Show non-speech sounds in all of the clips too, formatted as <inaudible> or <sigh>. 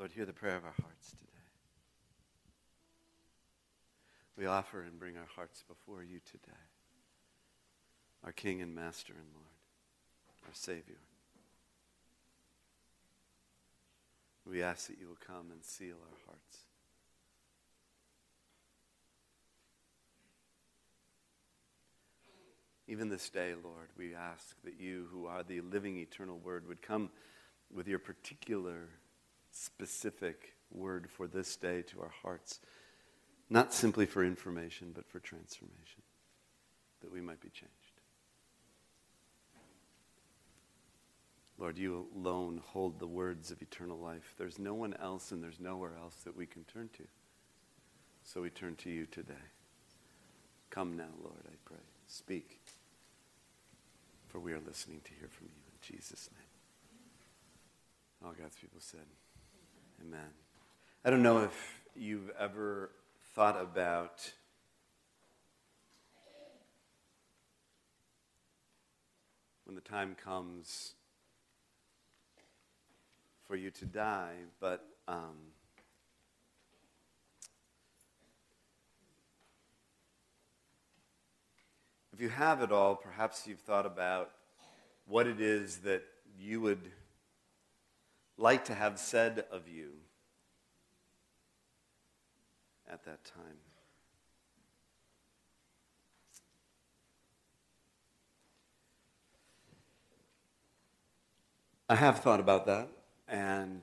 Lord, hear the prayer of our hearts today. We offer and bring our hearts before you today, our King and Master and Lord, our Savior. We ask that you will come and seal our hearts. Even this day, Lord, we ask that you, who are the living eternal word, would come with your particular, specific word for this day to our hearts, not simply for information, but for transformation, that we might be changed. Lord, you alone hold the words of eternal life. There's no one else and there's nowhere else that we can turn to. So we turn to you today. Come now, Lord, I pray. Speak. For we are listening to hear from you in Jesus' name. All God's people said, Amen. I don't know if you've ever thought about when the time comes for you to die, but um, if you have it all, perhaps you've thought about what it is that you would like to have said of you at that time. I have thought about that. And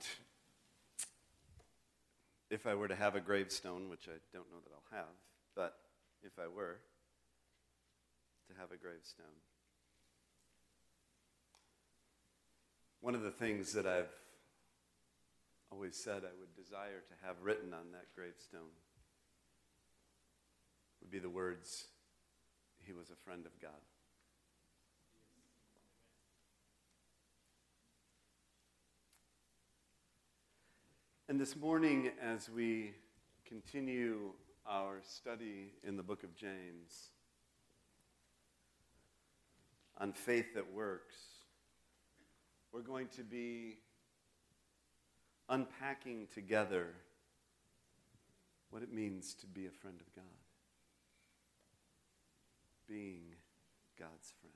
if I were to have a gravestone, which I don't know that I'll have, but if I were to have a gravestone, one of the things that I've always said I would desire to have written on that gravestone would be the words, He was a friend of God. And this morning, as we continue our study in the book of James on faith that works, we're going to be unpacking together what it means to be a friend of God, being God's friend.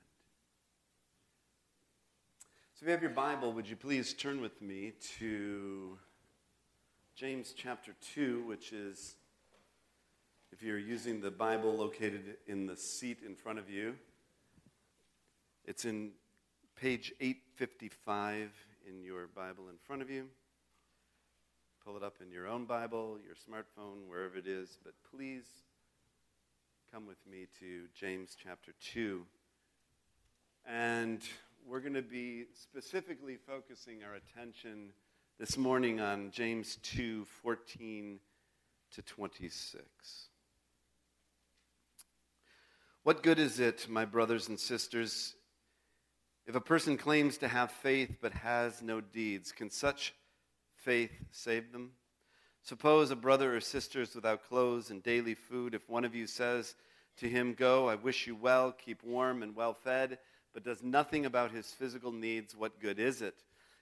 So, if you have your Bible, would you please turn with me to James chapter 2, which is, if you're using the Bible located in the seat in front of you, it's in page 855 in your Bible in front of you. Pull it up in your own Bible, your smartphone, wherever it is, but please come with me to James chapter 2. And we're going to be specifically focusing our attention this morning on James 2 14 to 26. What good is it, my brothers and sisters, if a person claims to have faith but has no deeds? Can such faith save them? Suppose a brother or sister is without clothes and daily food. If one of you says to him, Go, I wish you well, keep warm and well fed, but does nothing about his physical needs, what good is it?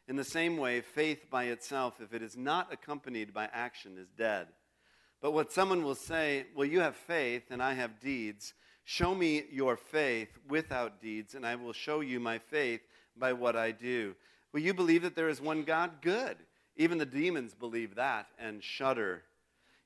In the same way, faith by itself, if it is not accompanied by action, is dead. But what someone will say, Well, you have faith and I have deeds. Show me your faith without deeds, and I will show you my faith by what I do. Will you believe that there is one God? Good. Even the demons believe that and shudder.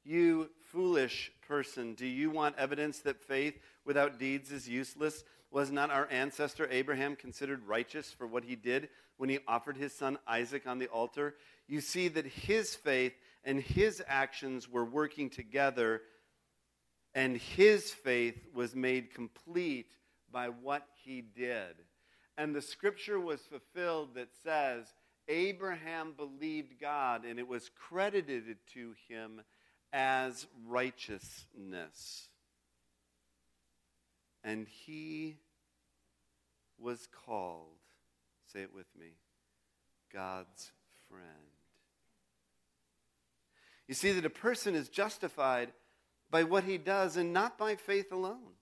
You foolish person, do you want evidence that faith without deeds is useless? Was not our ancestor Abraham considered righteous for what he did when he offered his son Isaac on the altar? You see that his faith and his actions were working together, and his faith was made complete by what he did. And the scripture was fulfilled that says, Abraham believed God, and it was credited to him as righteousness. And he was called, say it with me, God's friend. You see that a person is justified by what he does and not by faith alone.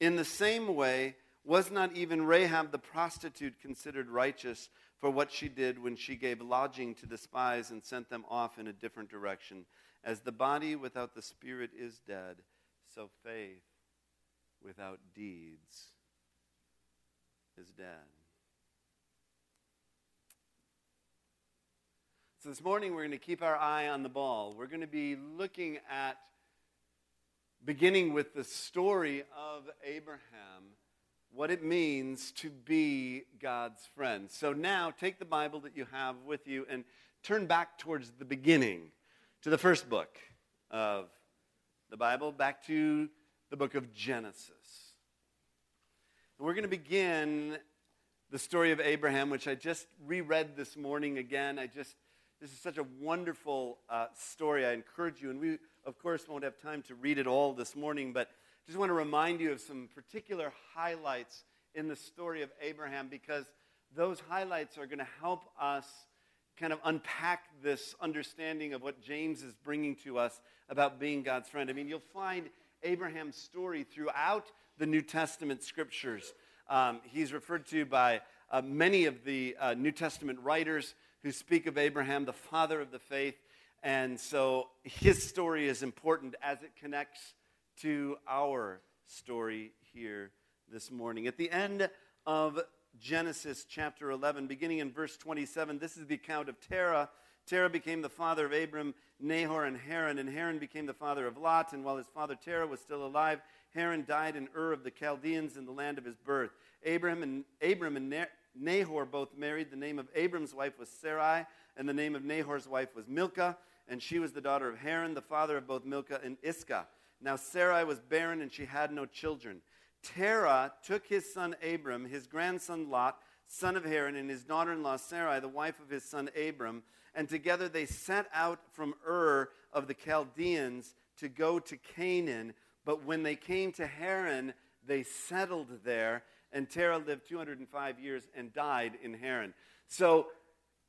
In the same way, was not even Rahab the prostitute considered righteous for what she did when she gave lodging to the spies and sent them off in a different direction. As the body without the spirit is dead, so faith without deeds is dead. So this morning we're going to keep our eye on the ball. We're going to be looking at beginning with the story of Abraham what it means to be God's friend. So now take the Bible that you have with you and turn back towards the beginning, to the first book of the Bible, back to the book of Genesis. And we're going to begin the story of Abraham, which I just reread this morning again. I just, this is such a wonderful uh, story. I encourage you, and we, of course, won't have time to read it all this morning, but just want to remind you of some particular highlights in the story of Abraham because those highlights are going to help us kind of unpack this understanding of what James is bringing to us about being God's friend. I mean, you'll find Abraham's story throughout the New Testament scriptures. Um, he's referred to by uh, many of the uh, New Testament writers who speak of Abraham, the father of the faith. And so his story is important as it connects to our story here this morning. At the end of Genesis chapter 11, beginning in verse 27, this is the account of Terah. Terah became the father of Abram, Nahor, and Haran, and Haran became the father of Lot. And while his father Terah was still alive, Haran died in Ur of the Chaldeans in the land of his birth. Abraham and, Abram and Nahor both married. The name of Abram's wife was Sarai, and the name of Nahor's wife was Milcah, and she was the daughter of Haran, the father of both Milcah and Iscah. Now Sarai was barren and she had no children. Terah took his son Abram, his grandson Lot, son of Haran, and his daughter in law Sarai, the wife of his son Abram, and together they set out from Ur of the Chaldeans to go to Canaan. But when they came to Haran, they settled there, and Terah lived 205 years and died in Haran. So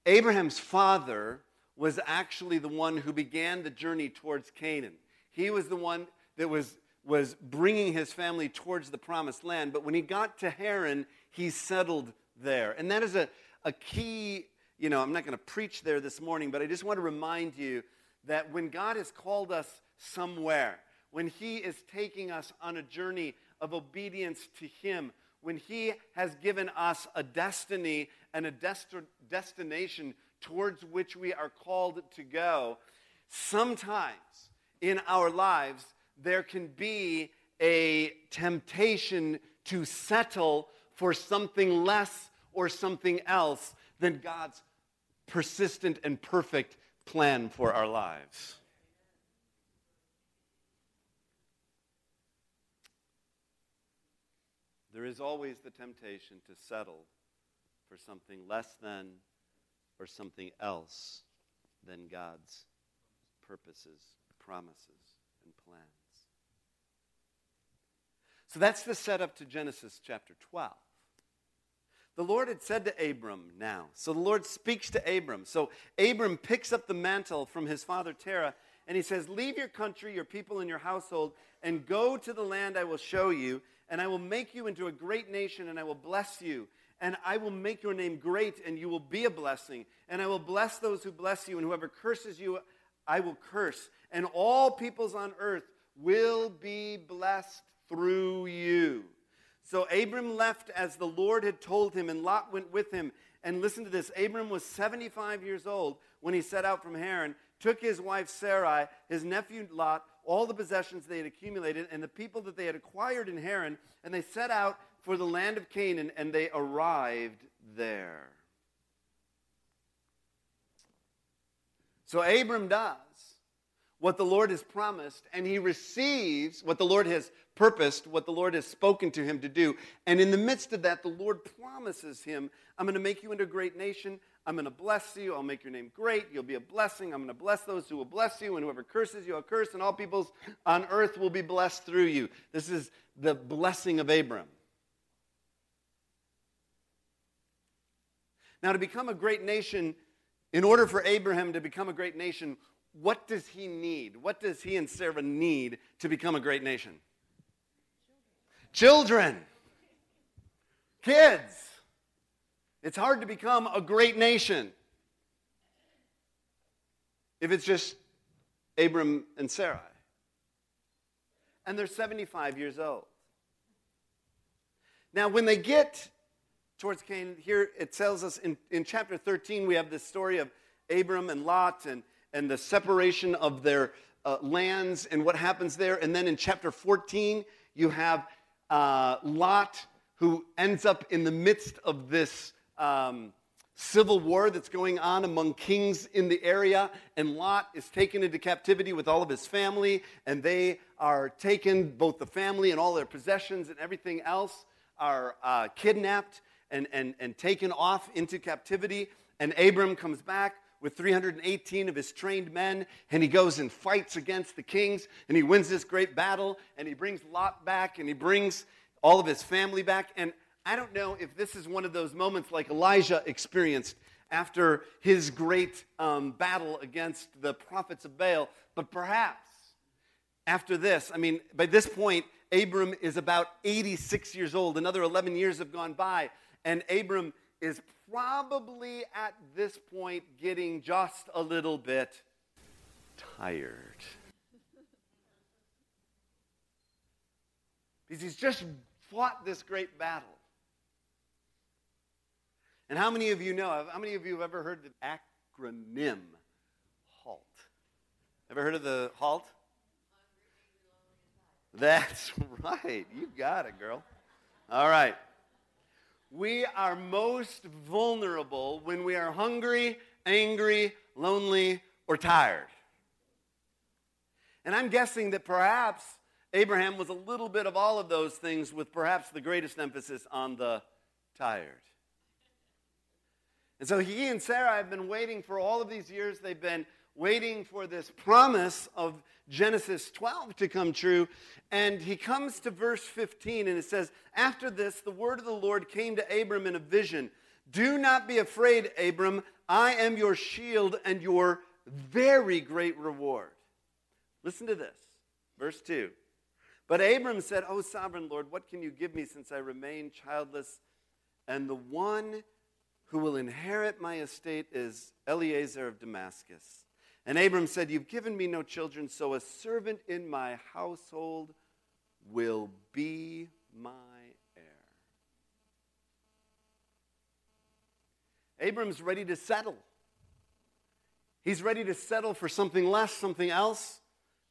Abraham's father was actually the one who began the journey towards Canaan. He was the one that was, was bringing his family towards the promised land. But when he got to Haran, he settled there. And that is a, a key, you know, I'm not going to preach there this morning, but I just want to remind you that when God has called us somewhere, when he is taking us on a journey of obedience to him, when he has given us a destiny and a dest- destination towards which we are called to go, sometimes in our lives there can be a temptation to settle for something less or something else than God's persistent and perfect plan for our lives. There is always the temptation to settle for something less than or something else than God's purposes, promises, and plans. So that's the setup to Genesis chapter 12. The Lord had said to Abram now. So the Lord speaks to Abram. So Abram picks up the mantle from his father Terah and he says, Leave your country, your people, and your household, and go to the land I will show you, and I will make you into a great nation, and I will bless you. And I will make your name great, and you will be a blessing. And I will bless those who bless you, and whoever curses you, I will curse. And all peoples on earth will be blessed through you. So Abram left as the Lord had told him, and Lot went with him. And listen to this Abram was 75 years old when he set out from Haran, took his wife Sarai, his nephew Lot, all the possessions they had accumulated, and the people that they had acquired in Haran, and they set out for the land of Canaan, and they arrived there. So Abram does what the Lord has promised, and he receives what the Lord has purposed, what the Lord has spoken to him to do. And in the midst of that, the Lord promises him, I'm going to make you into a great nation. I'm going to bless you. I'll make your name great. You'll be a blessing. I'm going to bless those who will bless you, and whoever curses you, I'll curse, and all peoples on earth will be blessed through you. This is the blessing of Abram. Now, to become a great nation, in order for Abraham to become a great nation, what does he need? What does he and Sarah need to become a great nation? Children. Kids. It's hard to become a great nation if it's just Abram and Sarai. And they're 75 years old. Now, when they get towards Canaan, here it tells us in, in chapter 13, we have this story of Abram and Lot and, and the separation of their uh, lands and what happens there. And then in chapter 14, you have uh, Lot who ends up in the midst of this um, civil war that's going on among kings in the area, and Lot is taken into captivity with all of his family, and they are taken, both the family and all their possessions and everything else are uh, kidnapped and, and, and taken off into captivity. And Abram comes back with 318 of his trained men, and he goes and fights against the kings, and he wins this great battle, and he brings Lot back, and he brings all of his family back. And I don't know if this is one of those moments like Elijah experienced after his great um, battle against the prophets of Baal, but perhaps after this, I mean, by this point, Abram is about 86 years old. Another 11 years have gone by, and Abram is probably at this point getting just a little bit tired. Because he's just fought this great battle. And how many of you know, how many of you have ever heard the acronym HALT? Ever heard of the HALT? That's <laughs> right. You got it, girl. All right. We are most vulnerable when we are hungry, angry, lonely, or tired. And I'm guessing that perhaps Abraham was a little bit of all of those things, with perhaps the greatest emphasis on the tired. And so he and Sarah have been waiting for all of these years. They've been waiting for this promise of Genesis 12 to come true. And he comes to verse 15 and it says, After this, the word of the Lord came to Abram in a vision. Do not be afraid, Abram. I am your shield and your very great reward. Listen to this. Verse 2. But Abram said, O sovereign Lord, what can you give me since I remain childless? And the one who will inherit my estate is Eliezer of Damascus. And Abram said, You've given me no children, so a servant in my household will be my heir. Abram's ready to settle. He's ready to settle for something less, something else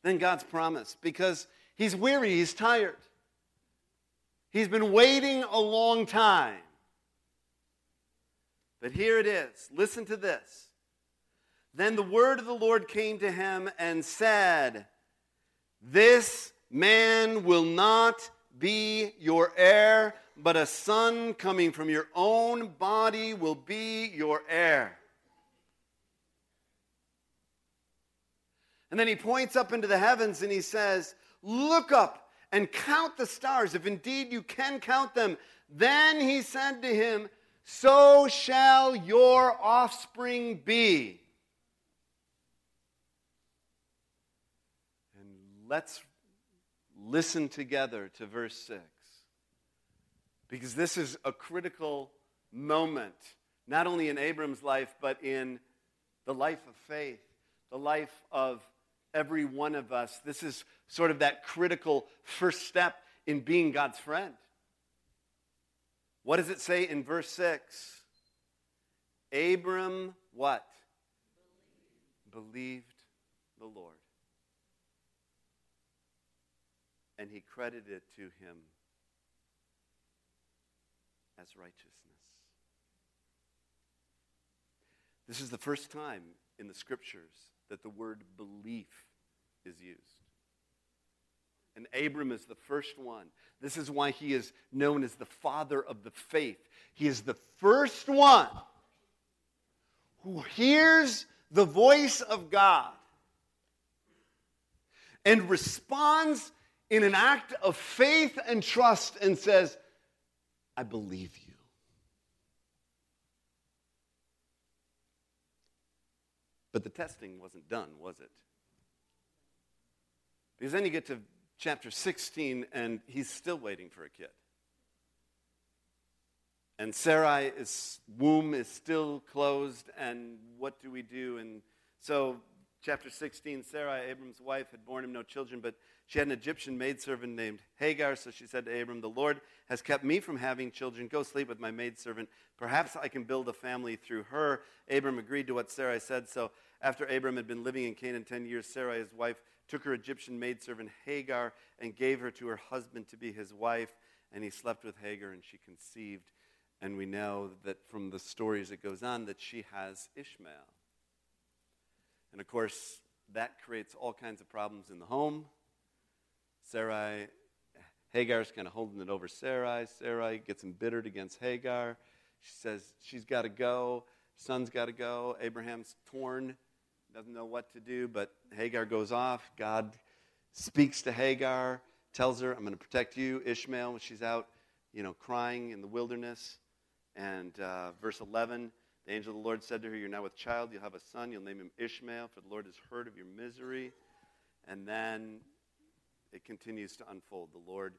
than God's promise because he's weary, he's tired. He's been waiting a long time. But here it is. Listen to this. Then the word of the Lord came to him and said, This man will not be your heir, but a son coming from your own body will be your heir. And then he points up into the heavens and he says, Look up and count the stars, if indeed you can count them. Then he said to him, so shall your offspring be. And let's listen together to verse 6. Because this is a critical moment, not only in Abram's life, but in the life of faith, the life of every one of us. This is sort of that critical first step in being God's friend. What does it say in verse 6? Abram, what? Believed, Believed the Lord. And he credited it to him as righteousness. This is the first time in the scriptures that the word belief is used. And Abram is the first one. This is why he is known as the father of the faith. He is the first one who hears the voice of God and responds in an act of faith and trust and says, I believe you. But the testing wasn't done, was it? Because then you get to chapter 16, and he's still waiting for a kid. And Sarai's womb is still closed, and what do we do? And so, chapter 16, Sarai, Abram's wife, had borne him no children, but she had an Egyptian maidservant named Hagar. So she said to Abram, The Lord has kept me from having children. Go sleep with my maidservant. Perhaps I can build a family through her. Abram agreed to what Sarai said. So after Abram had been living in Canaan 10 years, Sarai, his wife, took her Egyptian maidservant Hagar and gave her to her husband to be his wife. And he slept with Hagar, and she conceived. And we know that from the stories that goes on that she has Ishmael. And of course, that creates all kinds of problems in the home. Sarai, Hagar's kind of holding it over Sarai. Sarai gets embittered against Hagar. She says she's got to go. Son's got to go. Abraham's torn, doesn't know what to do, but Hagar goes off. God speaks to Hagar, tells her, I'm going to protect you, Ishmael, when she's out, you know, crying in the wilderness. And uh, verse 11, the angel of the Lord said to her, You're now with child. You'll have a son. You'll name him Ishmael, for the Lord has heard of your misery. And then it continues to unfold. The Lord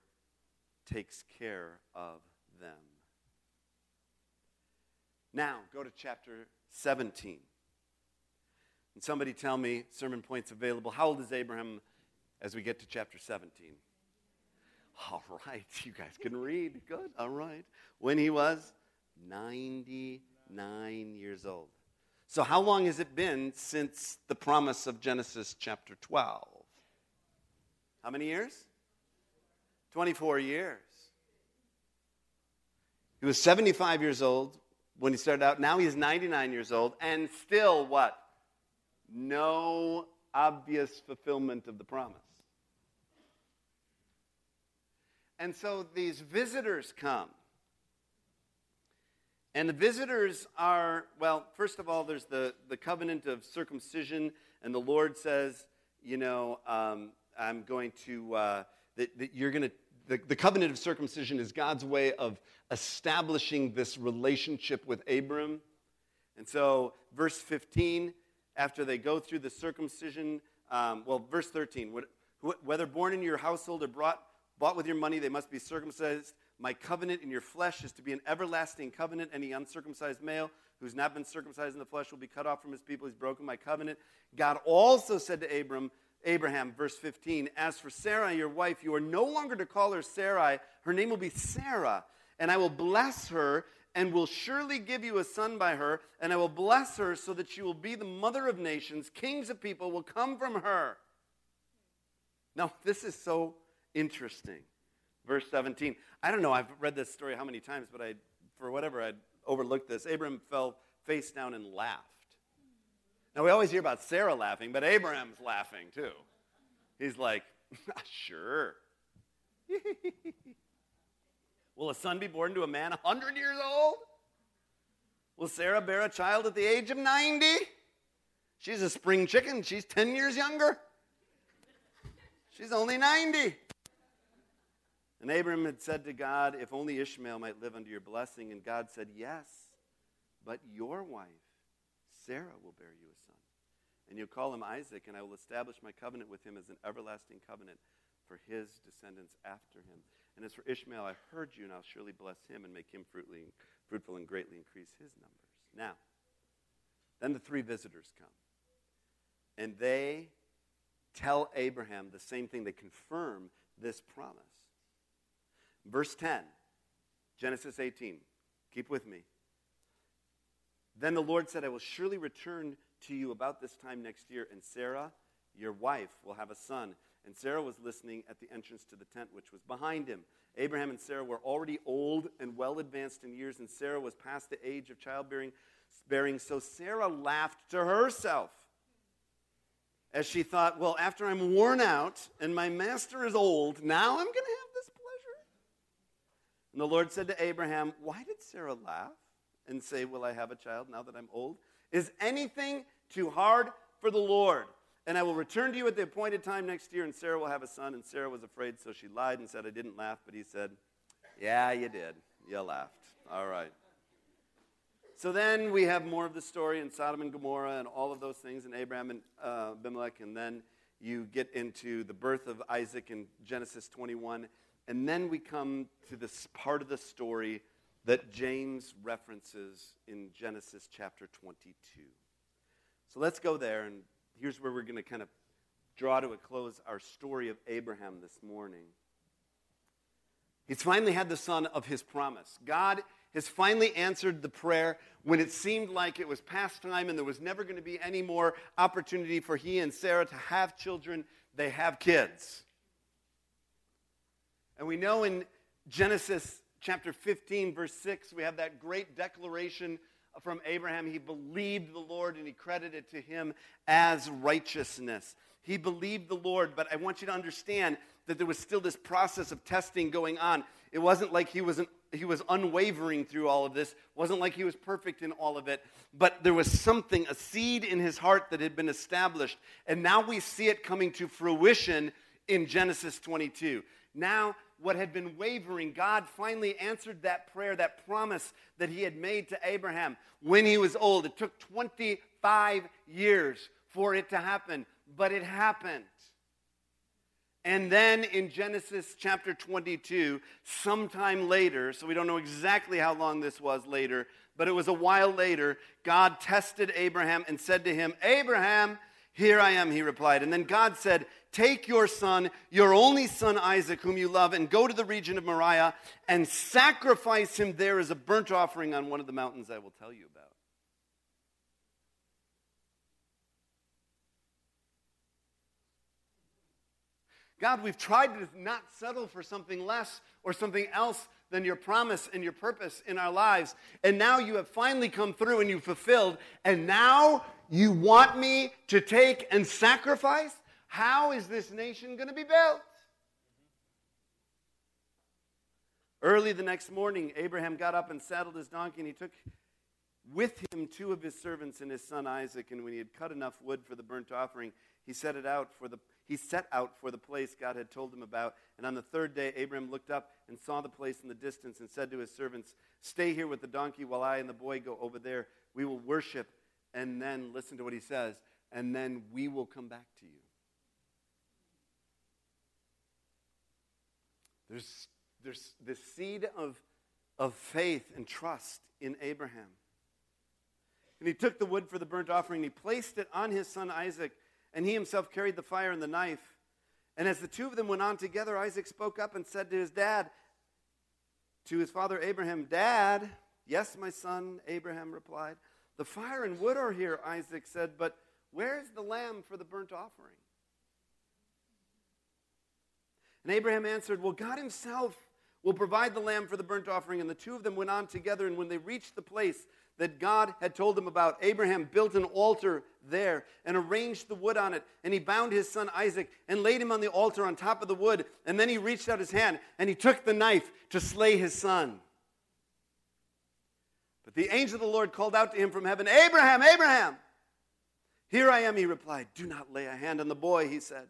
takes care of them. Now, go to chapter 17. And somebody tell me, sermon points available. How old is Abraham as we get to chapter 17? All right, <laughs> you guys can read. Good, all right. When he was 99 years old. So, how long has it been since the promise of Genesis chapter 12? How many years? 24 years. He was 75 years old when he started out. Now he's 99 years old, and still what? No obvious fulfillment of the promise. And so these visitors come. And the visitors are, well, first of all, there's the, the covenant of circumcision, and the Lord says, you know, um, I'm going to, uh, that, that you're going to, the, the covenant of circumcision is God's way of establishing this relationship with Abram. And so, verse 15, after they go through the circumcision, um, well, verse 13, whether born in your household or brought, bought with your money, they must be circumcised. My covenant in your flesh is to be an everlasting covenant. Any uncircumcised male who's not been circumcised in the flesh will be cut off from his people. He's broken my covenant. God also said to Abram, Abraham, verse 15, As for Sarah, your wife, you are no longer to call her Sarai. Her name will be Sarah, and I will bless her and will surely give you a son by her, and I will bless her so that she will be the mother of nations. Kings of people will come from her. Now, this is so interesting. Verse 17. I don't know, I've read this story how many times, but I, for whatever, I'd overlooked this. Abram fell face down and laughed. Now, we always hear about Sarah laughing, but Abraham's laughing too. He's like, <laughs> sure. <laughs> Will a son be born to a man 100 years old? Will Sarah bear a child at the age of 90? She's a spring chicken. She's 10 years younger. She's only 90. And Abram had said to God, If only Ishmael might live under your blessing. And God said, Yes, but your wife, Sarah, will bear you a son. And you'll call him Isaac, and I will establish my covenant with him as an everlasting covenant for his descendants after him. And as for Ishmael, I heard you, and I'll surely bless him and make him fruitful and greatly increase his numbers. Now, then the three visitors come. And they tell Abraham the same thing. They confirm this promise. Verse 10, Genesis 18. Keep with me. Then the Lord said, I will surely return to you about this time next year, and Sarah, your wife, will have a son. And Sarah was listening at the entrance to the tent, which was behind him. Abraham and Sarah were already old and well advanced in years, and Sarah was past the age of childbearing. Bearing, so Sarah laughed to herself as she thought, Well, after I'm worn out and my master is old, now I'm going to have. And the Lord said to Abraham, Why did Sarah laugh and say, Will I have a child now that I'm old? Is anything too hard for the Lord? And I will return to you at the appointed time next year, and Sarah will have a son. And Sarah was afraid, so she lied and said, I didn't laugh. But he said, Yeah, you did. You laughed. All right. So then we have more of the story in Sodom and Gomorrah and all of those things, and Abraham and uh, Abimelech. And then you get into the birth of Isaac in Genesis 21. And then we come to this part of the story that James references in Genesis chapter 22. So let's go there, and here's where we're going to kind of draw to a close our story of Abraham this morning. He's finally had the son of his promise. God has finally answered the prayer when it seemed like it was past time and there was never going to be any more opportunity for he and Sarah to have children. They have kids. And we know in Genesis chapter 15, verse 6, we have that great declaration from Abraham. He believed the Lord and he credited to him as righteousness. He believed the Lord, but I want you to understand that there was still this process of testing going on. It wasn't like he was, an, he was unwavering through all of this, it wasn't like he was perfect in all of it, but there was something, a seed in his heart that had been established. And now we see it coming to fruition in Genesis 22. Now what had been wavering, God finally answered that prayer, that promise that he had made to Abraham when he was old. It took 25 years for it to happen, but it happened. And then in Genesis chapter 22, sometime later, so we don't know exactly how long this was later, but it was a while later, God tested Abraham and said to him, Abraham, here I am, he replied. And then God said, Take your son, your only son Isaac, whom you love, and go to the region of Moriah and sacrifice him there as a burnt offering on one of the mountains I will tell you about. God, we've tried to not settle for something less or something else than your promise and your purpose in our lives. And now you have finally come through and you've fulfilled. And now you want me to take and sacrifice? How is this nation going to be built? Early the next morning, Abraham got up and saddled his donkey, and he took with him two of his servants and his son Isaac. And when he had cut enough wood for the burnt offering, he set it out for the he set out for the place God had told him about. And on the third day, Abraham looked up and saw the place in the distance and said to his servants, Stay here with the donkey while I and the boy go over there. We will worship, and then listen to what he says, and then we will come back to you. There's, there's this seed of, of faith and trust in Abraham. And he took the wood for the burnt offering, and he placed it on his son Isaac, and he himself carried the fire and the knife. And as the two of them went on together, Isaac spoke up and said to his dad, to his father Abraham, Dad, yes, my son, Abraham replied. The fire and wood are here, Isaac said, but where's the lamb for the burnt offering? And Abraham answered, Well, God himself will provide the lamb for the burnt offering. And the two of them went on together. And when they reached the place that God had told them about, Abraham built an altar there and arranged the wood on it. And he bound his son Isaac and laid him on the altar on top of the wood. And then he reached out his hand and he took the knife to slay his son. But the angel of the Lord called out to him from heaven, Abraham, Abraham! Here I am, he replied. Do not lay a hand on the boy, he said.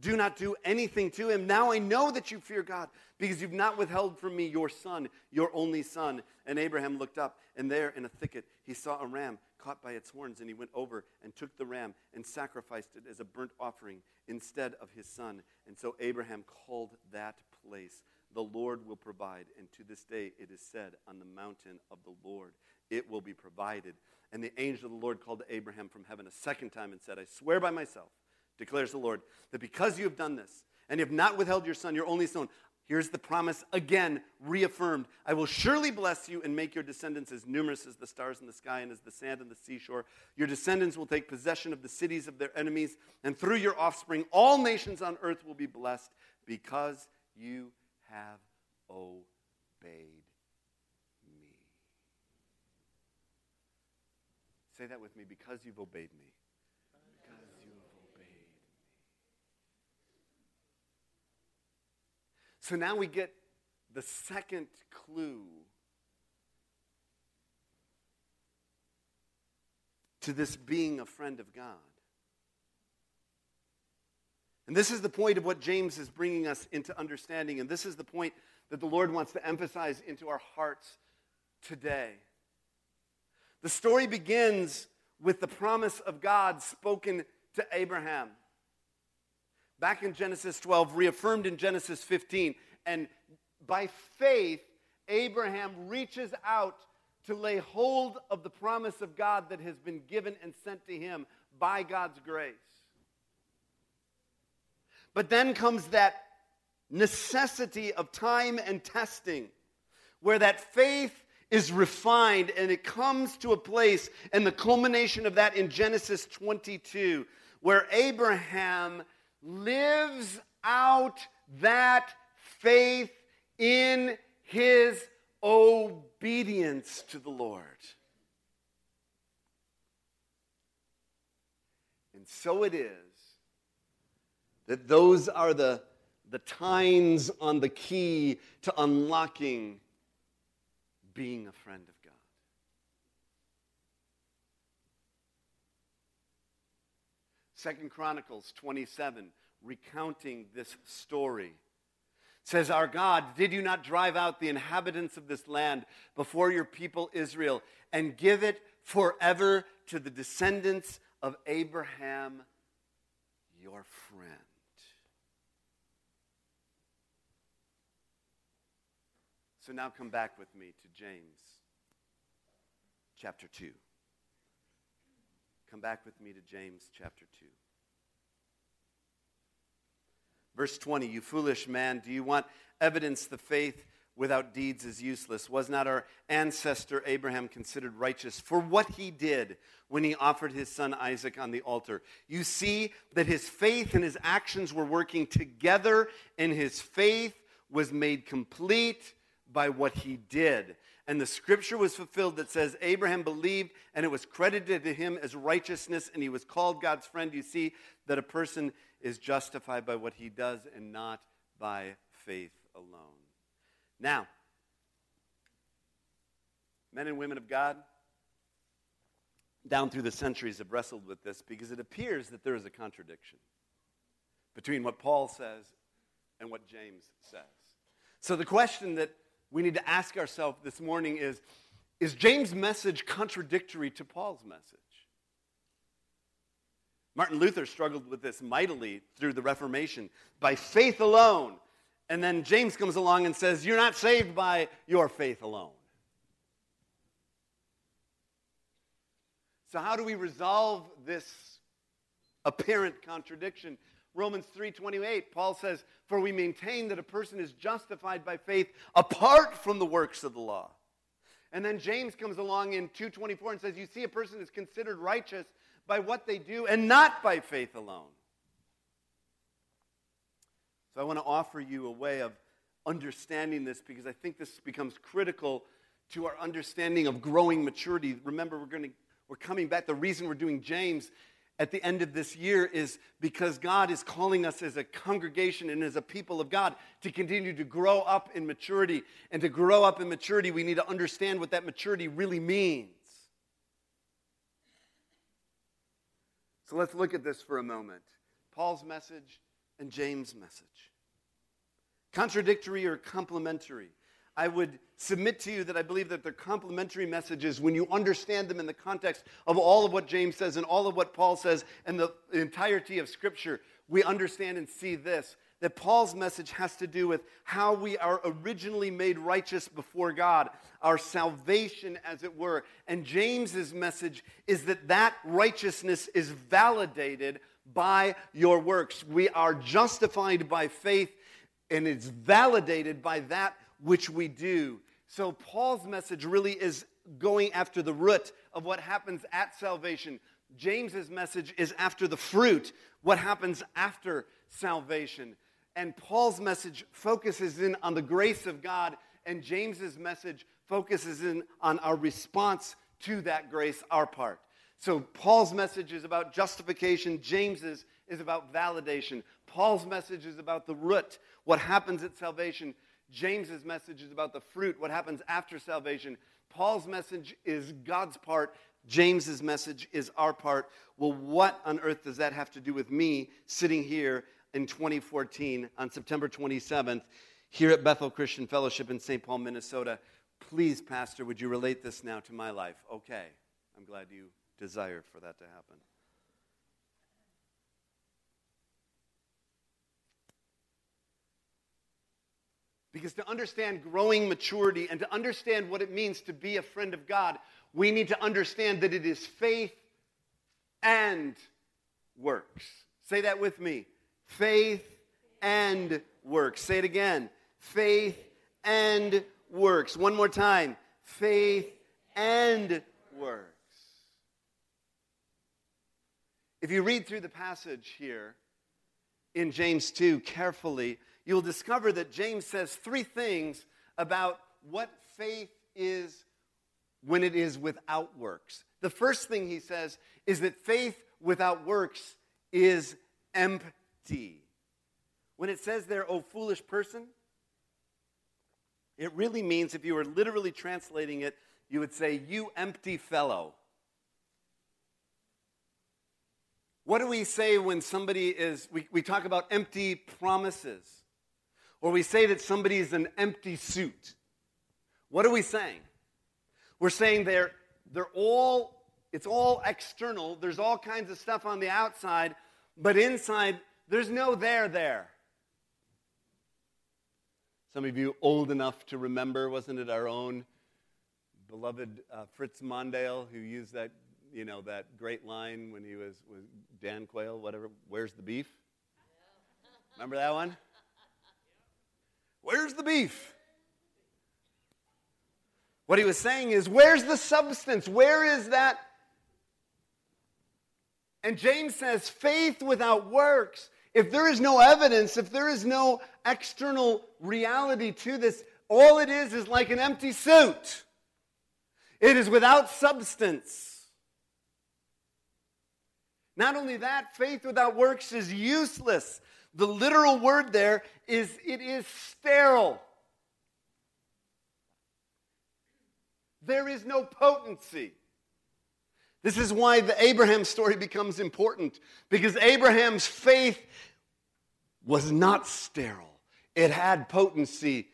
Do not do anything to him. Now I know that you fear God because you've not withheld from me your son, your only son. And Abraham looked up, and there in a thicket he saw a ram caught by its horns, and he went over and took the ram and sacrificed it as a burnt offering instead of his son. And so Abraham called that place, The Lord will provide. And to this day it is said, On the mountain of the Lord it will be provided. And the angel of the Lord called to Abraham from heaven a second time and said, I swear by myself declares the Lord, that because you have done this and have not withheld your son, your only son, here's the promise again reaffirmed I will surely bless you and make your descendants as numerous as the stars in the sky and as the sand on the seashore. Your descendants will take possession of the cities of their enemies, and through your offspring, all nations on earth will be blessed because you have obeyed me. Say that with me because you've obeyed me. So now we get the second clue to this being a friend of God. And this is the point of what James is bringing us into understanding. And this is the point that the Lord wants to emphasize into our hearts today. The story begins with the promise of God spoken to Abraham back in Genesis 12, reaffirmed in Genesis 15. And by faith, Abraham reaches out to lay hold of the promise of God that has been given and sent to him by God's grace. But then comes that necessity of time and testing, where that faith is refined and it comes to a place, and the culmination of that in Genesis 22, where Abraham lives out that faith in his obedience to the Lord. And so it is that those are the, the tines on the key to unlocking being a friend of God. Second Chronicles 27, recounting this story, says, Our God, did you not drive out the inhabitants of this land before your people Israel and give it forever to the descendants of Abraham, your friend? So now come back with me to James chapter 2. Come back with me to James chapter 2. Verse 20 You foolish man, do you want evidence the faith without deeds is useless? Was not our ancestor Abraham considered righteous for what he did when he offered his son Isaac on the altar? You see that his faith and his actions were working together, and his faith was made complete by what he did. And the scripture was fulfilled that says, Abraham believed and it was credited to him as righteousness and he was called God's friend. You see that a person is justified by what he does and not by faith alone. Now, men and women of God, down through the centuries have wrestled with this because it appears that there is a contradiction between what Paul says and what James says. So the question that we need to ask ourselves this morning is Is James' message contradictory to Paul's message? Martin Luther struggled with this mightily through the Reformation by faith alone. And then James comes along and says, You're not saved by your faith alone. So, how do we resolve this apparent contradiction? Romans 3:28 Paul says for we maintain that a person is justified by faith apart from the works of the law. And then James comes along in 2:24 and says you see a person is considered righteous by what they do and not by faith alone. So I want to offer you a way of understanding this because I think this becomes critical to our understanding of growing maturity. Remember we're going to we're coming back the reason we're doing James at the end of this year is because God is calling us as a congregation and as a people of God to continue to grow up in maturity. And to grow up in maturity, we need to understand what that maturity really means. So let's look at this for a moment Paul's message and James' message. Contradictory or complementary? I would submit to you that I believe that they're complementary messages when you understand them in the context of all of what James says and all of what Paul says and the entirety of Scripture. We understand and see this that Paul's message has to do with how we are originally made righteous before God, our salvation, as it were. And James's message is that that righteousness is validated by your works. We are justified by faith, and it's validated by that which we do. So, Paul's message really is going after the root of what happens at salvation. James's message is after the fruit, what happens after salvation. And Paul's message focuses in on the grace of God, and James's message focuses in on our response to that grace, our part. So Paul's message is about justification, James's is about validation. Paul's message is about the root, what happens at salvation. James's message is about the fruit, what happens after salvation. Paul's message is God's part. James's message is our part. Well, what on earth does that have to do with me sitting here in 2014 on September 27th here at Bethel Christian Fellowship in St. Paul, Minnesota? Please, Pastor, would you relate this now to my life? Okay. I'm glad you desire for that to happen. Because to understand growing maturity and to understand what it means to be a friend of God, we need to understand that it is faith and works. Say that with me faith and works. Say it again faith and works. One more time faith and works. If you read through the passage here in James 2 carefully, you'll discover that James says three things about what faith is when it is without works. The first thing he says is that faith without works is empty. When it says there, oh foolish person, it really means, if you were literally translating it, you would say, you empty fellow. What do we say when somebody is, we, we talk about empty promises? Or we say that somebody is an empty suit. What are we saying? We're saying they're, they're all, it's all external. There's all kinds of stuff on the outside, but inside, there's no there there. Some of you old enough to remember, wasn't it our own beloved uh, Fritz Mondale who used that, you know, that great line when he was with Dan Quayle, whatever, where's the beef? Remember that one? Where's the beef? What he was saying is, where's the substance? Where is that? And James says, faith without works, if there is no evidence, if there is no external reality to this, all it is is like an empty suit. It is without substance. Not only that, faith without works is useless. The literal word there is it is sterile. There is no potency. This is why the Abraham story becomes important because Abraham's faith was not sterile. It had potency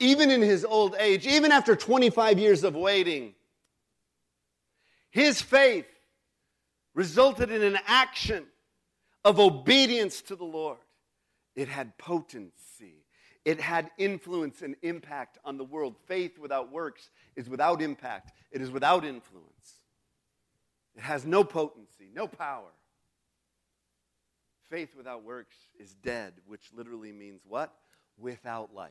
even in his old age, even after 25 years of waiting. His faith resulted in an action of obedience to the Lord. It had potency, it had influence and impact on the world. Faith without works is without impact, it is without influence. It has no potency, no power. Faith without works is dead, which literally means what? Without life.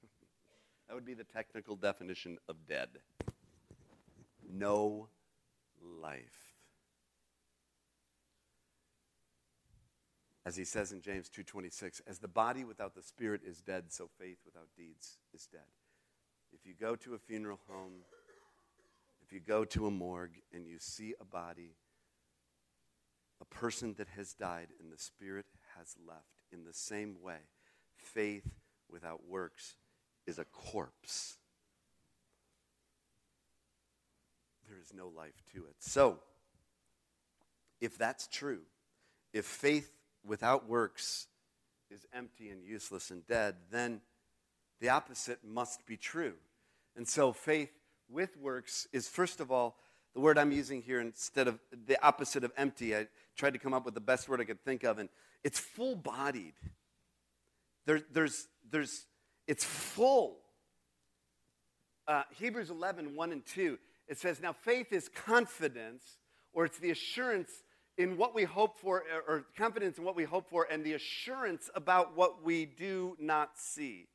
<laughs> that would be the technical definition of dead. No life. As he says in James 2:26, as the body without the spirit is dead, so faith without deeds is dead. If you go to a funeral home, if you go to a morgue and you see a body, a person that has died and the spirit has left, in the same way, faith without works is a corpse. There is no life to it. So, if that's true, if faith without works is empty and useless and dead, then the opposite must be true. And so faith with works is, first of all, the word I'm using here instead of the opposite of empty. I tried to come up with the best word I could think of, and it's full bodied. There, there's, there's, it's full. Uh, Hebrews 11, 1 and 2, it says, Now faith is confidence, or it's the assurance in what we hope for, or confidence in what we hope for, and the assurance about what we do not see.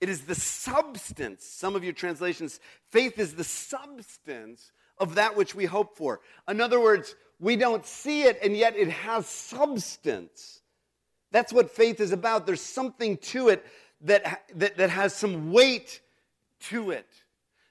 It is the substance, some of your translations, faith is the substance of that which we hope for. In other words, we don't see it, and yet it has substance. That's what faith is about. There's something to it that, that, that has some weight to it.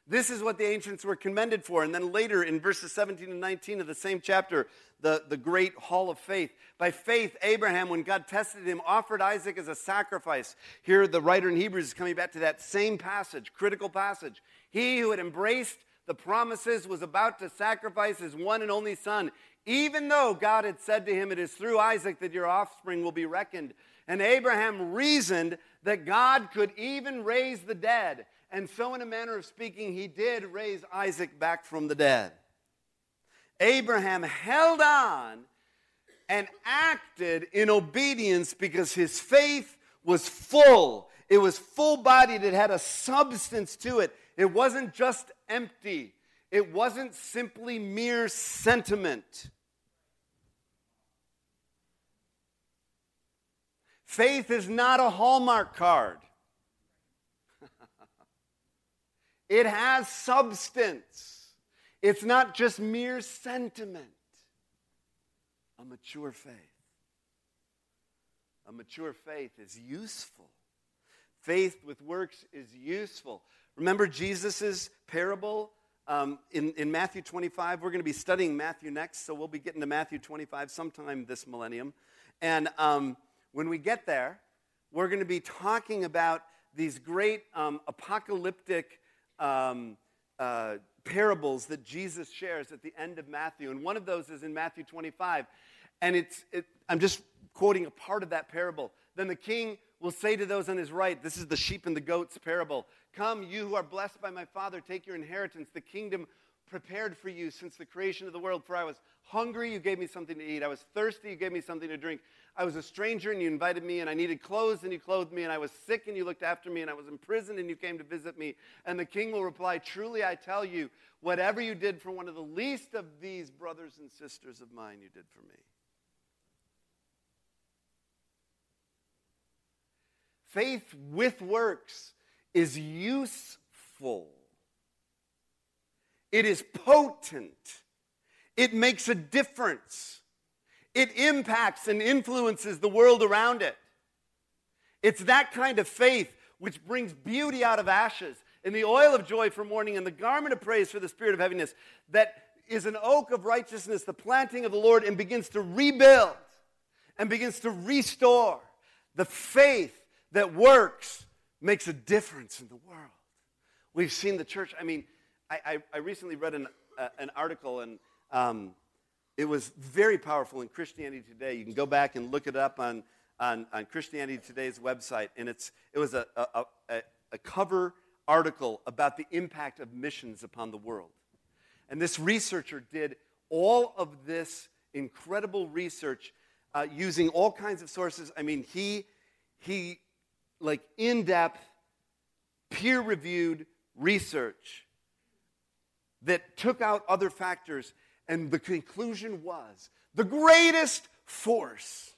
This is what the ancients were commended for. And then later in verses 17 and 19 of the same chapter, the, the great hall of faith. By faith, Abraham, when God tested him, offered Isaac as a sacrifice. Here, the writer in Hebrews is coming back to that same passage, critical passage. He who had embraced the promises was about to sacrifice his one and only son, even though God had said to him, It is through Isaac that your offspring will be reckoned. And Abraham reasoned that God could even raise the dead. And so, in a manner of speaking, he did raise Isaac back from the dead. Abraham held on and acted in obedience because his faith was full, it was full bodied, it had a substance to it. It wasn't just empty, it wasn't simply mere sentiment. Faith is not a Hallmark card. It has substance. It's not just mere sentiment. A mature faith. A mature faith is useful. Faith with works is useful. Remember Jesus' parable um, in, in Matthew 25? We're going to be studying Matthew next, so we'll be getting to Matthew 25 sometime this millennium. And um, when we get there, we're going to be talking about these great um, apocalyptic um, uh, parables that Jesus shares at the end of Matthew. And one of those is in Matthew 25. And it's, it, I'm just quoting a part of that parable. Then the king will say to those on his right, This is the sheep and the goats parable. Come, you who are blessed by my Father, take your inheritance, the kingdom prepared for you since the creation of the world. For I was hungry, you gave me something to eat. I was thirsty, you gave me something to drink. I was a stranger and you invited me, and I needed clothes and you clothed me, and I was sick and you looked after me, and I was in prison and you came to visit me. And the king will reply, Truly I tell you, whatever you did for one of the least of these brothers and sisters of mine, you did for me. Faith with works is useful. It is potent. It makes a difference. It impacts and influences the world around it. It's that kind of faith which brings beauty out of ashes and the oil of joy for mourning and the garment of praise for the spirit of heaviness that is an oak of righteousness, the planting of the Lord, and begins to rebuild and begins to restore. The faith that works makes a difference in the world. We've seen the church. I mean, I, I, I recently read an, uh, an article, and um, it was very powerful in Christianity Today. You can go back and look it up on, on, on Christianity Today's website. And it's, it was a, a, a, a cover article about the impact of missions upon the world. And this researcher did all of this incredible research uh, using all kinds of sources. I mean, he, he like in depth, peer reviewed research that took out other factors and the conclusion was the greatest force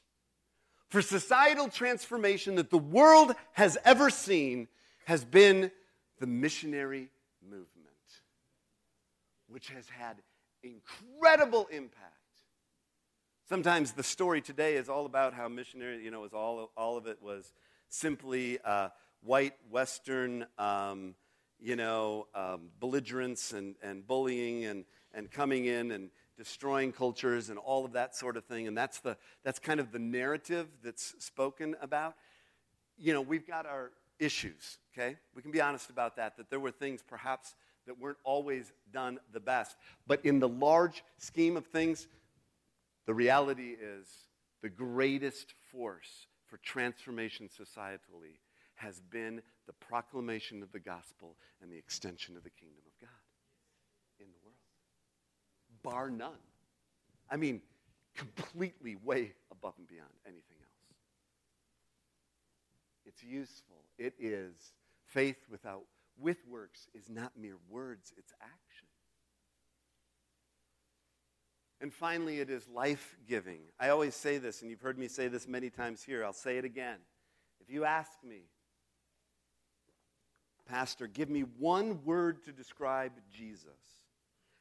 for societal transformation that the world has ever seen has been the missionary movement, which has had incredible impact. Sometimes the story today is all about how missionary, you know, was all, all of it was simply uh, white Western, um, you know, um, belligerence and, and bullying and, and coming in and destroying cultures and all of that sort of thing. And that's, the, that's kind of the narrative that's spoken about. You know, we've got our issues, okay? We can be honest about that, that there were things perhaps that weren't always done the best. But in the large scheme of things, the reality is the greatest force for transformation societally has been the proclamation of the gospel and the extension of the kingdom of God bar none. I mean, completely way above and beyond anything else. It's useful. It is. Faith without with works is not mere words, it's action. And finally, it is life giving. I always say this, and you've heard me say this many times here. I'll say it again. If you ask me, Pastor, give me one word to describe Jesus,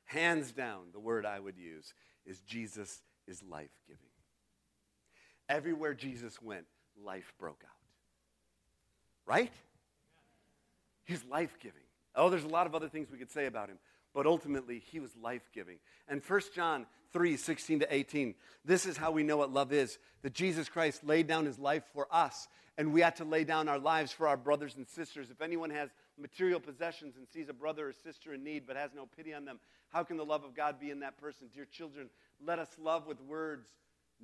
hands down, the word I would use is Jesus is life giving. Everywhere Jesus went, life broke out. Right? He's life giving. Oh, there's a lot of other things we could say about him, but ultimately, he was life giving. And 1 John 3 16 to 18, this is how we know what love is that Jesus Christ laid down his life for us, and we ought to lay down our lives for our brothers and sisters. If anyone has material possessions and sees a brother or sister in need but has no pity on them, how can the love of God be in that person? Dear children, let us love with words,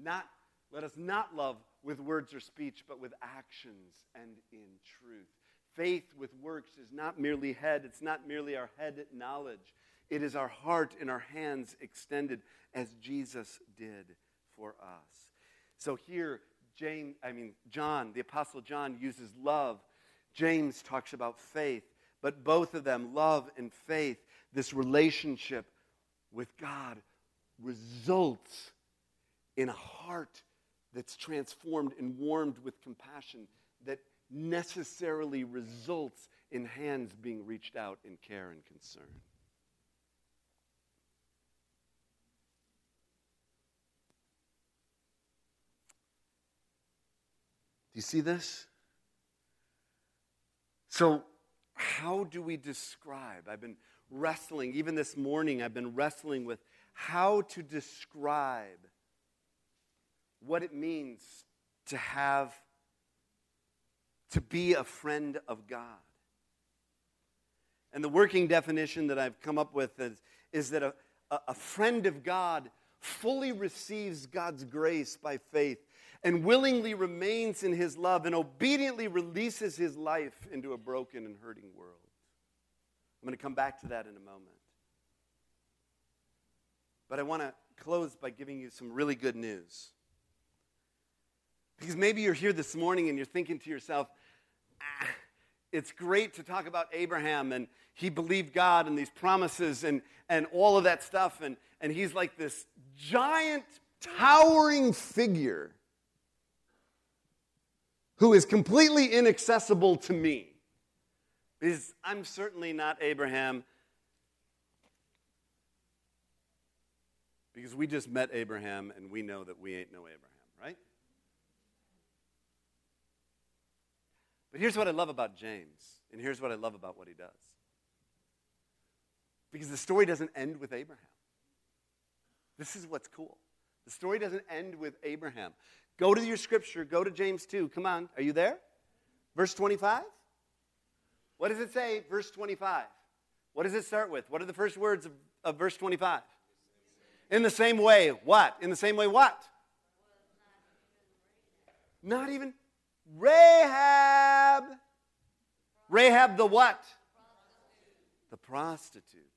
not let us not love with words or speech, but with actions and in truth. Faith with works is not merely head, it's not merely our head knowledge. It is our heart and our hands extended as Jesus did for us. So here, Jane, I mean John, the apostle John uses love James talks about faith, but both of them, love and faith, this relationship with God results in a heart that's transformed and warmed with compassion that necessarily results in hands being reached out in care and concern. Do you see this? So, how do we describe? I've been wrestling, even this morning, I've been wrestling with how to describe what it means to have, to be a friend of God. And the working definition that I've come up with is, is that a, a friend of God fully receives God's grace by faith and willingly remains in his love and obediently releases his life into a broken and hurting world. I'm going to come back to that in a moment. But I want to close by giving you some really good news. Because maybe you're here this morning and you're thinking to yourself, ah, it's great to talk about Abraham and he believed God and these promises and, and all of that stuff. And, and he's like this giant, towering figure who is completely inaccessible to me. Because I'm certainly not Abraham. Because we just met Abraham and we know that we ain't no Abraham, right? But here's what I love about James, and here's what I love about what he does. Because the story doesn't end with Abraham. This is what's cool. The story doesn't end with Abraham. Go to your scripture. Go to James 2. Come on. Are you there? Verse 25? What does it say, verse 25? What does it start with? What are the first words of, of verse 25? In the same way, what? In the same way, what? Not even Rahab. Rahab the what? The prostitute.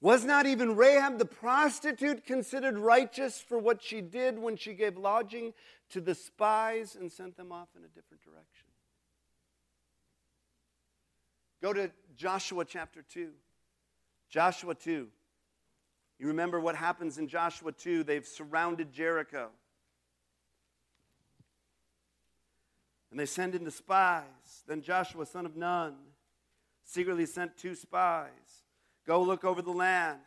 Was not even Rahab the prostitute considered righteous for what she did when she gave lodging to the spies and sent them off in a different direction? Go to Joshua chapter 2. Joshua 2. You remember what happens in Joshua 2? They've surrounded Jericho. And they send in the spies. Then Joshua, son of Nun, secretly sent two spies Go look over the land.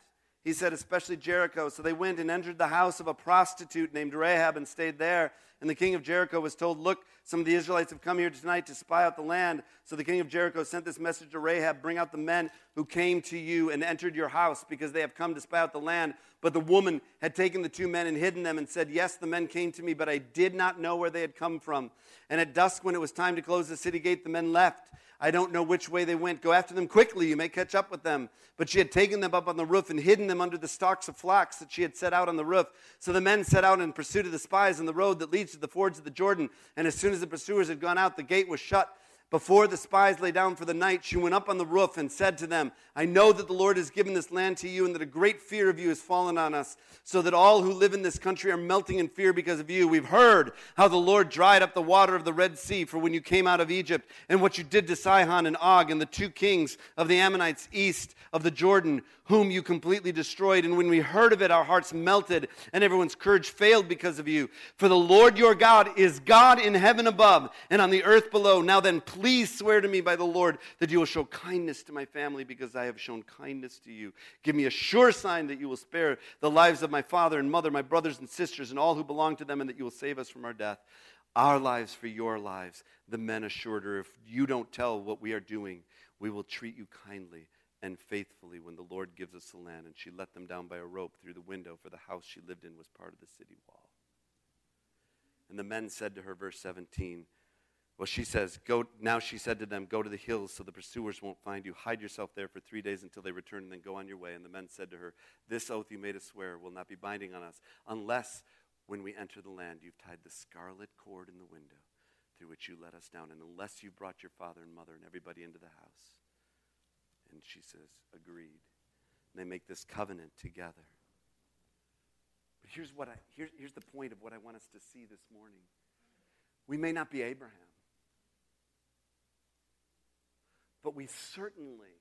He said, especially Jericho. So they went and entered the house of a prostitute named Rahab and stayed there. And the king of Jericho was told, Look, some of the Israelites have come here tonight to spy out the land. So the king of Jericho sent this message to Rahab Bring out the men who came to you and entered your house because they have come to spy out the land. But the woman had taken the two men and hidden them and said, Yes, the men came to me, but I did not know where they had come from. And at dusk, when it was time to close the city gate, the men left. I don't know which way they went. Go after them quickly. You may catch up with them. But she had taken them up on the roof and hidden them under the stalks of flax that she had set out on the roof. So the men set out in pursuit of the spies on the road that leads to the fords of the Jordan. And as soon as the pursuers had gone out, the gate was shut before the spies lay down for the night, she went up on the roof and said to them, I know that the Lord has given this land to you, and that a great fear of you has fallen on us, so that all who live in this country are melting in fear because of you. We've heard how the Lord dried up the water of the Red Sea for when you came out of Egypt, and what you did to Sihon and Og and the two kings of the Ammonites east of the Jordan, whom you completely destroyed. And when we heard of it, our hearts melted, and everyone's courage failed because of you. For the Lord your God is God in heaven above and on the earth below. Now then, please swear to me by the Lord that you will show kindness to my family because I have shown kindness to you. Give me a sure sign that you will spare the lives of my father and mother, my brothers and sisters, and all who belong to them, and that you will save us from our death. Our lives for your lives. The men assured her, If you don't tell what we are doing, we will treat you kindly and faithfully when the Lord gives us the land. And she let them down by a rope through the window, for the house she lived in was part of the city wall. And the men said to her, verse 17, well, she says, go, now she said to them, Go to the hills so the pursuers won't find you. Hide yourself there for three days until they return, and then go on your way. And the men said to her, This oath you made us swear will not be binding on us, unless when we enter the land you've tied the scarlet cord in the window through which you let us down, and unless you brought your father and mother and everybody into the house. And she says, Agreed. And they make this covenant together. But here's, what I, here, here's the point of what I want us to see this morning We may not be Abraham, but we certainly,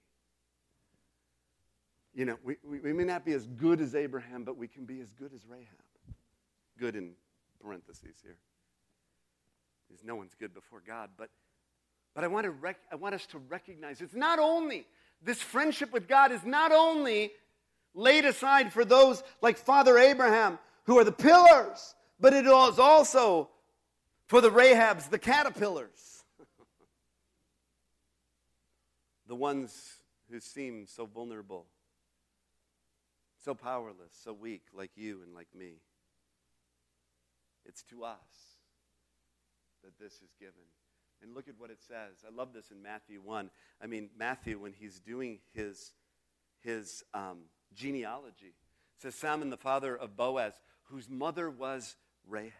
you know, we, we, may not be as good as Abraham, but we can be as good as Rahab. Good in parentheses here. Because no one's good before God. But, but I, want to rec- I want us to recognize it's not only, this friendship with God is not only laid aside for those like Father Abraham who are the pillars, but it is also for the Rahabs, the caterpillars, the ones who seem so vulnerable, so powerless, so weak, like you and like me. It's to us that this is given. And look at what it says. I love this in Matthew 1. I mean, Matthew, when he's doing his, his um, genealogy, says Salmon, the father of Boaz, whose mother was Rahab.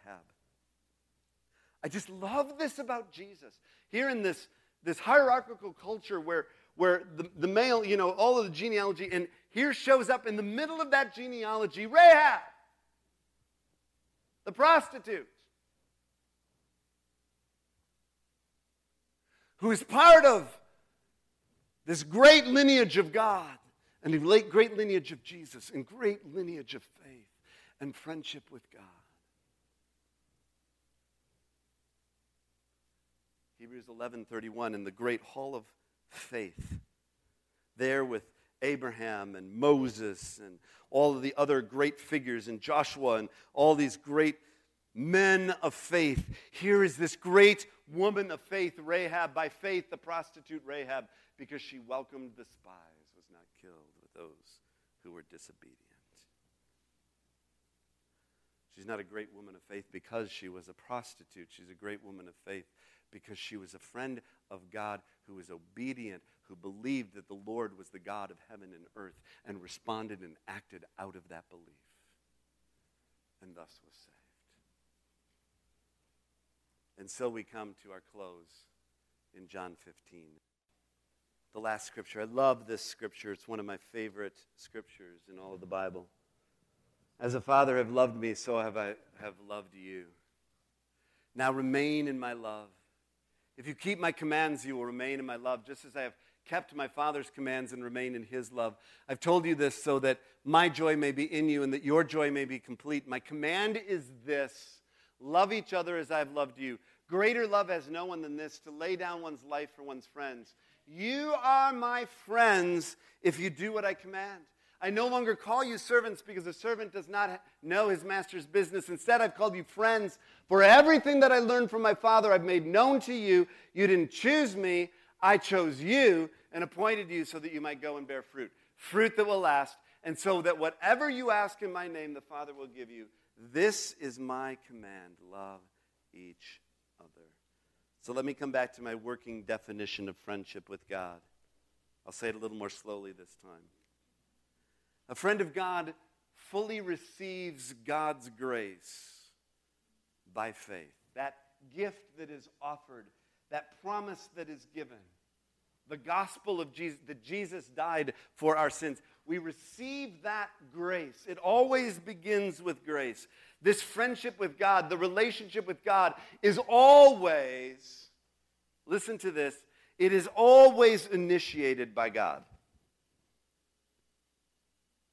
I just love this about Jesus. Here in this, this hierarchical culture where, where the, the male, you know, all of the genealogy, and here shows up in the middle of that genealogy Rahab, the prostitute, who is part of this great lineage of God and a great lineage of Jesus and great lineage of faith and friendship with God. Hebrews 11:31 in the great hall of faith. There with Abraham and Moses and all of the other great figures and Joshua and all these great men of faith. Here is this great woman of faith, Rahab, by faith, the prostitute Rahab, because she welcomed the spies, was not killed with those who were disobedient. She's not a great woman of faith because she was a prostitute. She's a great woman of faith because she was a friend of God who was obedient, who believed that the Lord was the God of heaven and earth, and responded and acted out of that belief, and thus was saved. And so we come to our close in John 15. The last scripture. I love this scripture. It's one of my favorite scriptures in all of the Bible. As a father have loved me, so have I have loved you. Now remain in my love. If you keep my commands, you will remain in my love, just as I have kept my Father's commands and remain in his love. I've told you this so that my joy may be in you and that your joy may be complete. My command is this love each other as I've loved you. Greater love has no one than this to lay down one's life for one's friends. You are my friends if you do what I command. I no longer call you servants because a servant does not know his master's business. Instead, I've called you friends. For everything that I learned from my Father, I've made known to you. You didn't choose me, I chose you and appointed you so that you might go and bear fruit. Fruit that will last, and so that whatever you ask in my name, the Father will give you. This is my command love each other. So let me come back to my working definition of friendship with God. I'll say it a little more slowly this time. A friend of God fully receives God's grace by faith. That gift that is offered, that promise that is given, the gospel of Jesus, that Jesus died for our sins. We receive that grace. It always begins with grace. This friendship with God, the relationship with God, is always, listen to this, it is always initiated by God.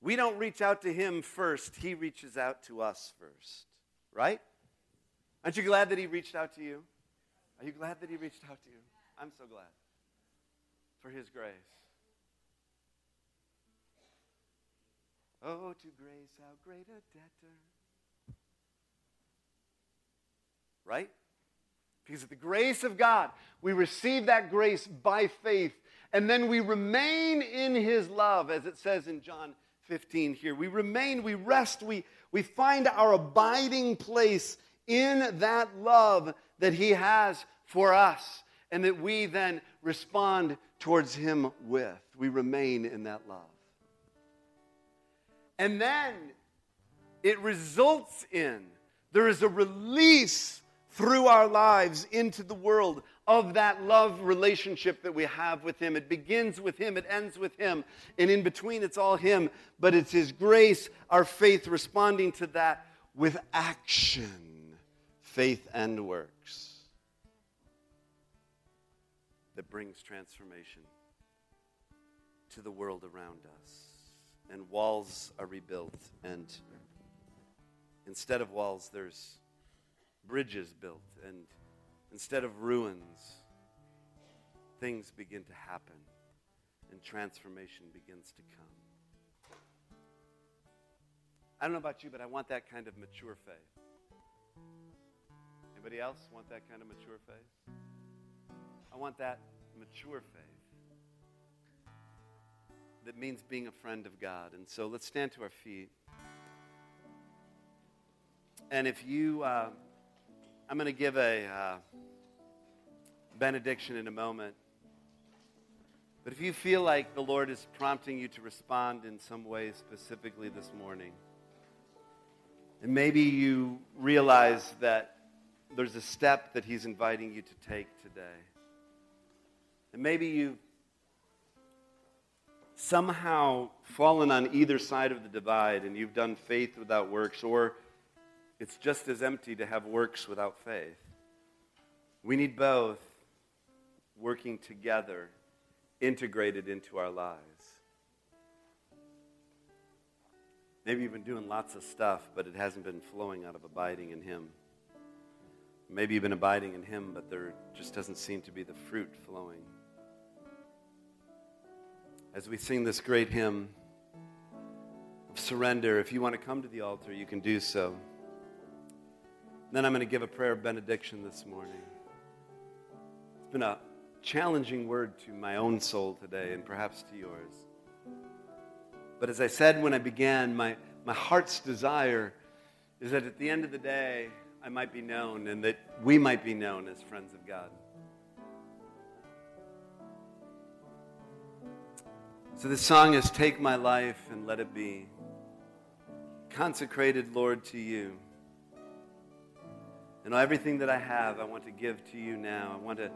We don't reach out to him first, he reaches out to us first. Right? Aren't you glad that he reached out to you? Are you glad that he reached out to you? I'm so glad for his grace. Oh, to grace, how great a debtor. Right? Because of the grace of God, we receive that grace by faith, and then we remain in his love, as it says in John 15 here. We remain, we rest, we, we find our abiding place in that love that He has for us, and that we then respond towards Him with. We remain in that love. And then it results in there is a release through our lives into the world of that love relationship that we have with Him. It begins with Him, it ends with Him, and in between it's all Him, but it's His grace, our faith responding to that with action, faith and works. that brings transformation to the world around us. And walls are rebuilt. And instead of walls, there's bridges built. And instead of ruins, things begin to happen. And transformation begins to come. I don't know about you, but I want that kind of mature faith. Anybody else want that kind of mature faith? I want that mature faith that means being a friend of God. And so let's stand to our feet. And if you, uh, I'm going to give a uh, benediction in a moment. But if you feel like the Lord is prompting you to respond in some way specifically this morning, and maybe you realize that there's a step that He's inviting you to take today, and maybe you've somehow fallen on either side of the divide and you've done faith without works, or it's just as empty to have works without faith. We need both working together, integrated into our lives. Maybe you've been doing lots of stuff, but it hasn't been flowing out of abiding in Him. Maybe you've been abiding in Him, but there just doesn't seem to be the fruit flowing as we sing this great hymn of surrender, if you want to come to the altar, you can do so. Then I'm going to give a prayer of benediction this morning. It's been a challenging word to my own soul today and perhaps to yours. But as I said when I began, my, my heart's desire is that at the end of the day, I might be known and that we might be known as friends of God. So this song is Take My Life and Let It Be. Consecrated, Lord, to you. And everything that I have, I want to give to you now. I want to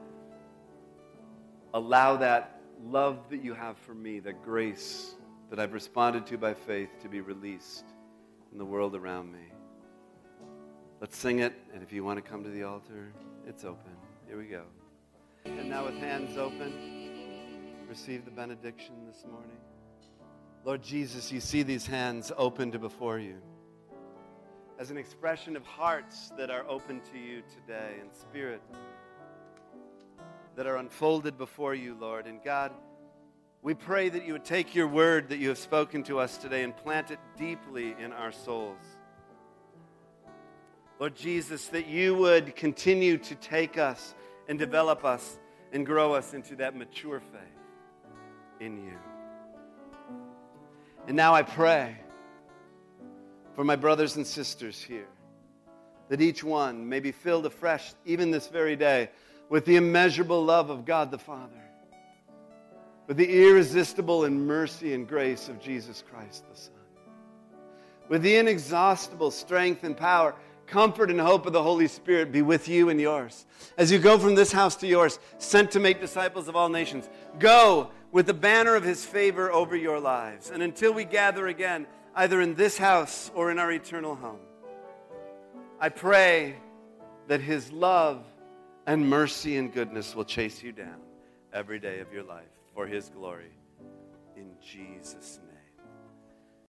allow that love that you have for me, that grace that I've responded to by faith, to be released in the world around me. Let's sing it, and if you want to come to the altar, it's open. Here we go. And now with hands open receive the benediction this morning? Lord Jesus, you see these hands opened before you as an expression of hearts that are open to you today and spirit that are unfolded before you, Lord. And God, we pray that you would take your word that you have spoken to us today and plant it deeply in our souls. Lord Jesus, that you would continue to take us and develop us and grow us into that mature faith in you. And now I pray for my brothers and sisters here that each one may be filled afresh, even this very day, with the immeasurable love of God the Father, with the irresistible and mercy and grace of Jesus Christ the Son, with the inexhaustible strength and power comfort and hope of the Holy Spirit be with you and yours. As you go from this house to yours, sent to make disciples of all nations, go with the banner of his favor over your lives. And until we gather again, either in this house or in our eternal home, I pray that his love and mercy and goodness will chase you down every day of your life for his glory. In Jesus' name.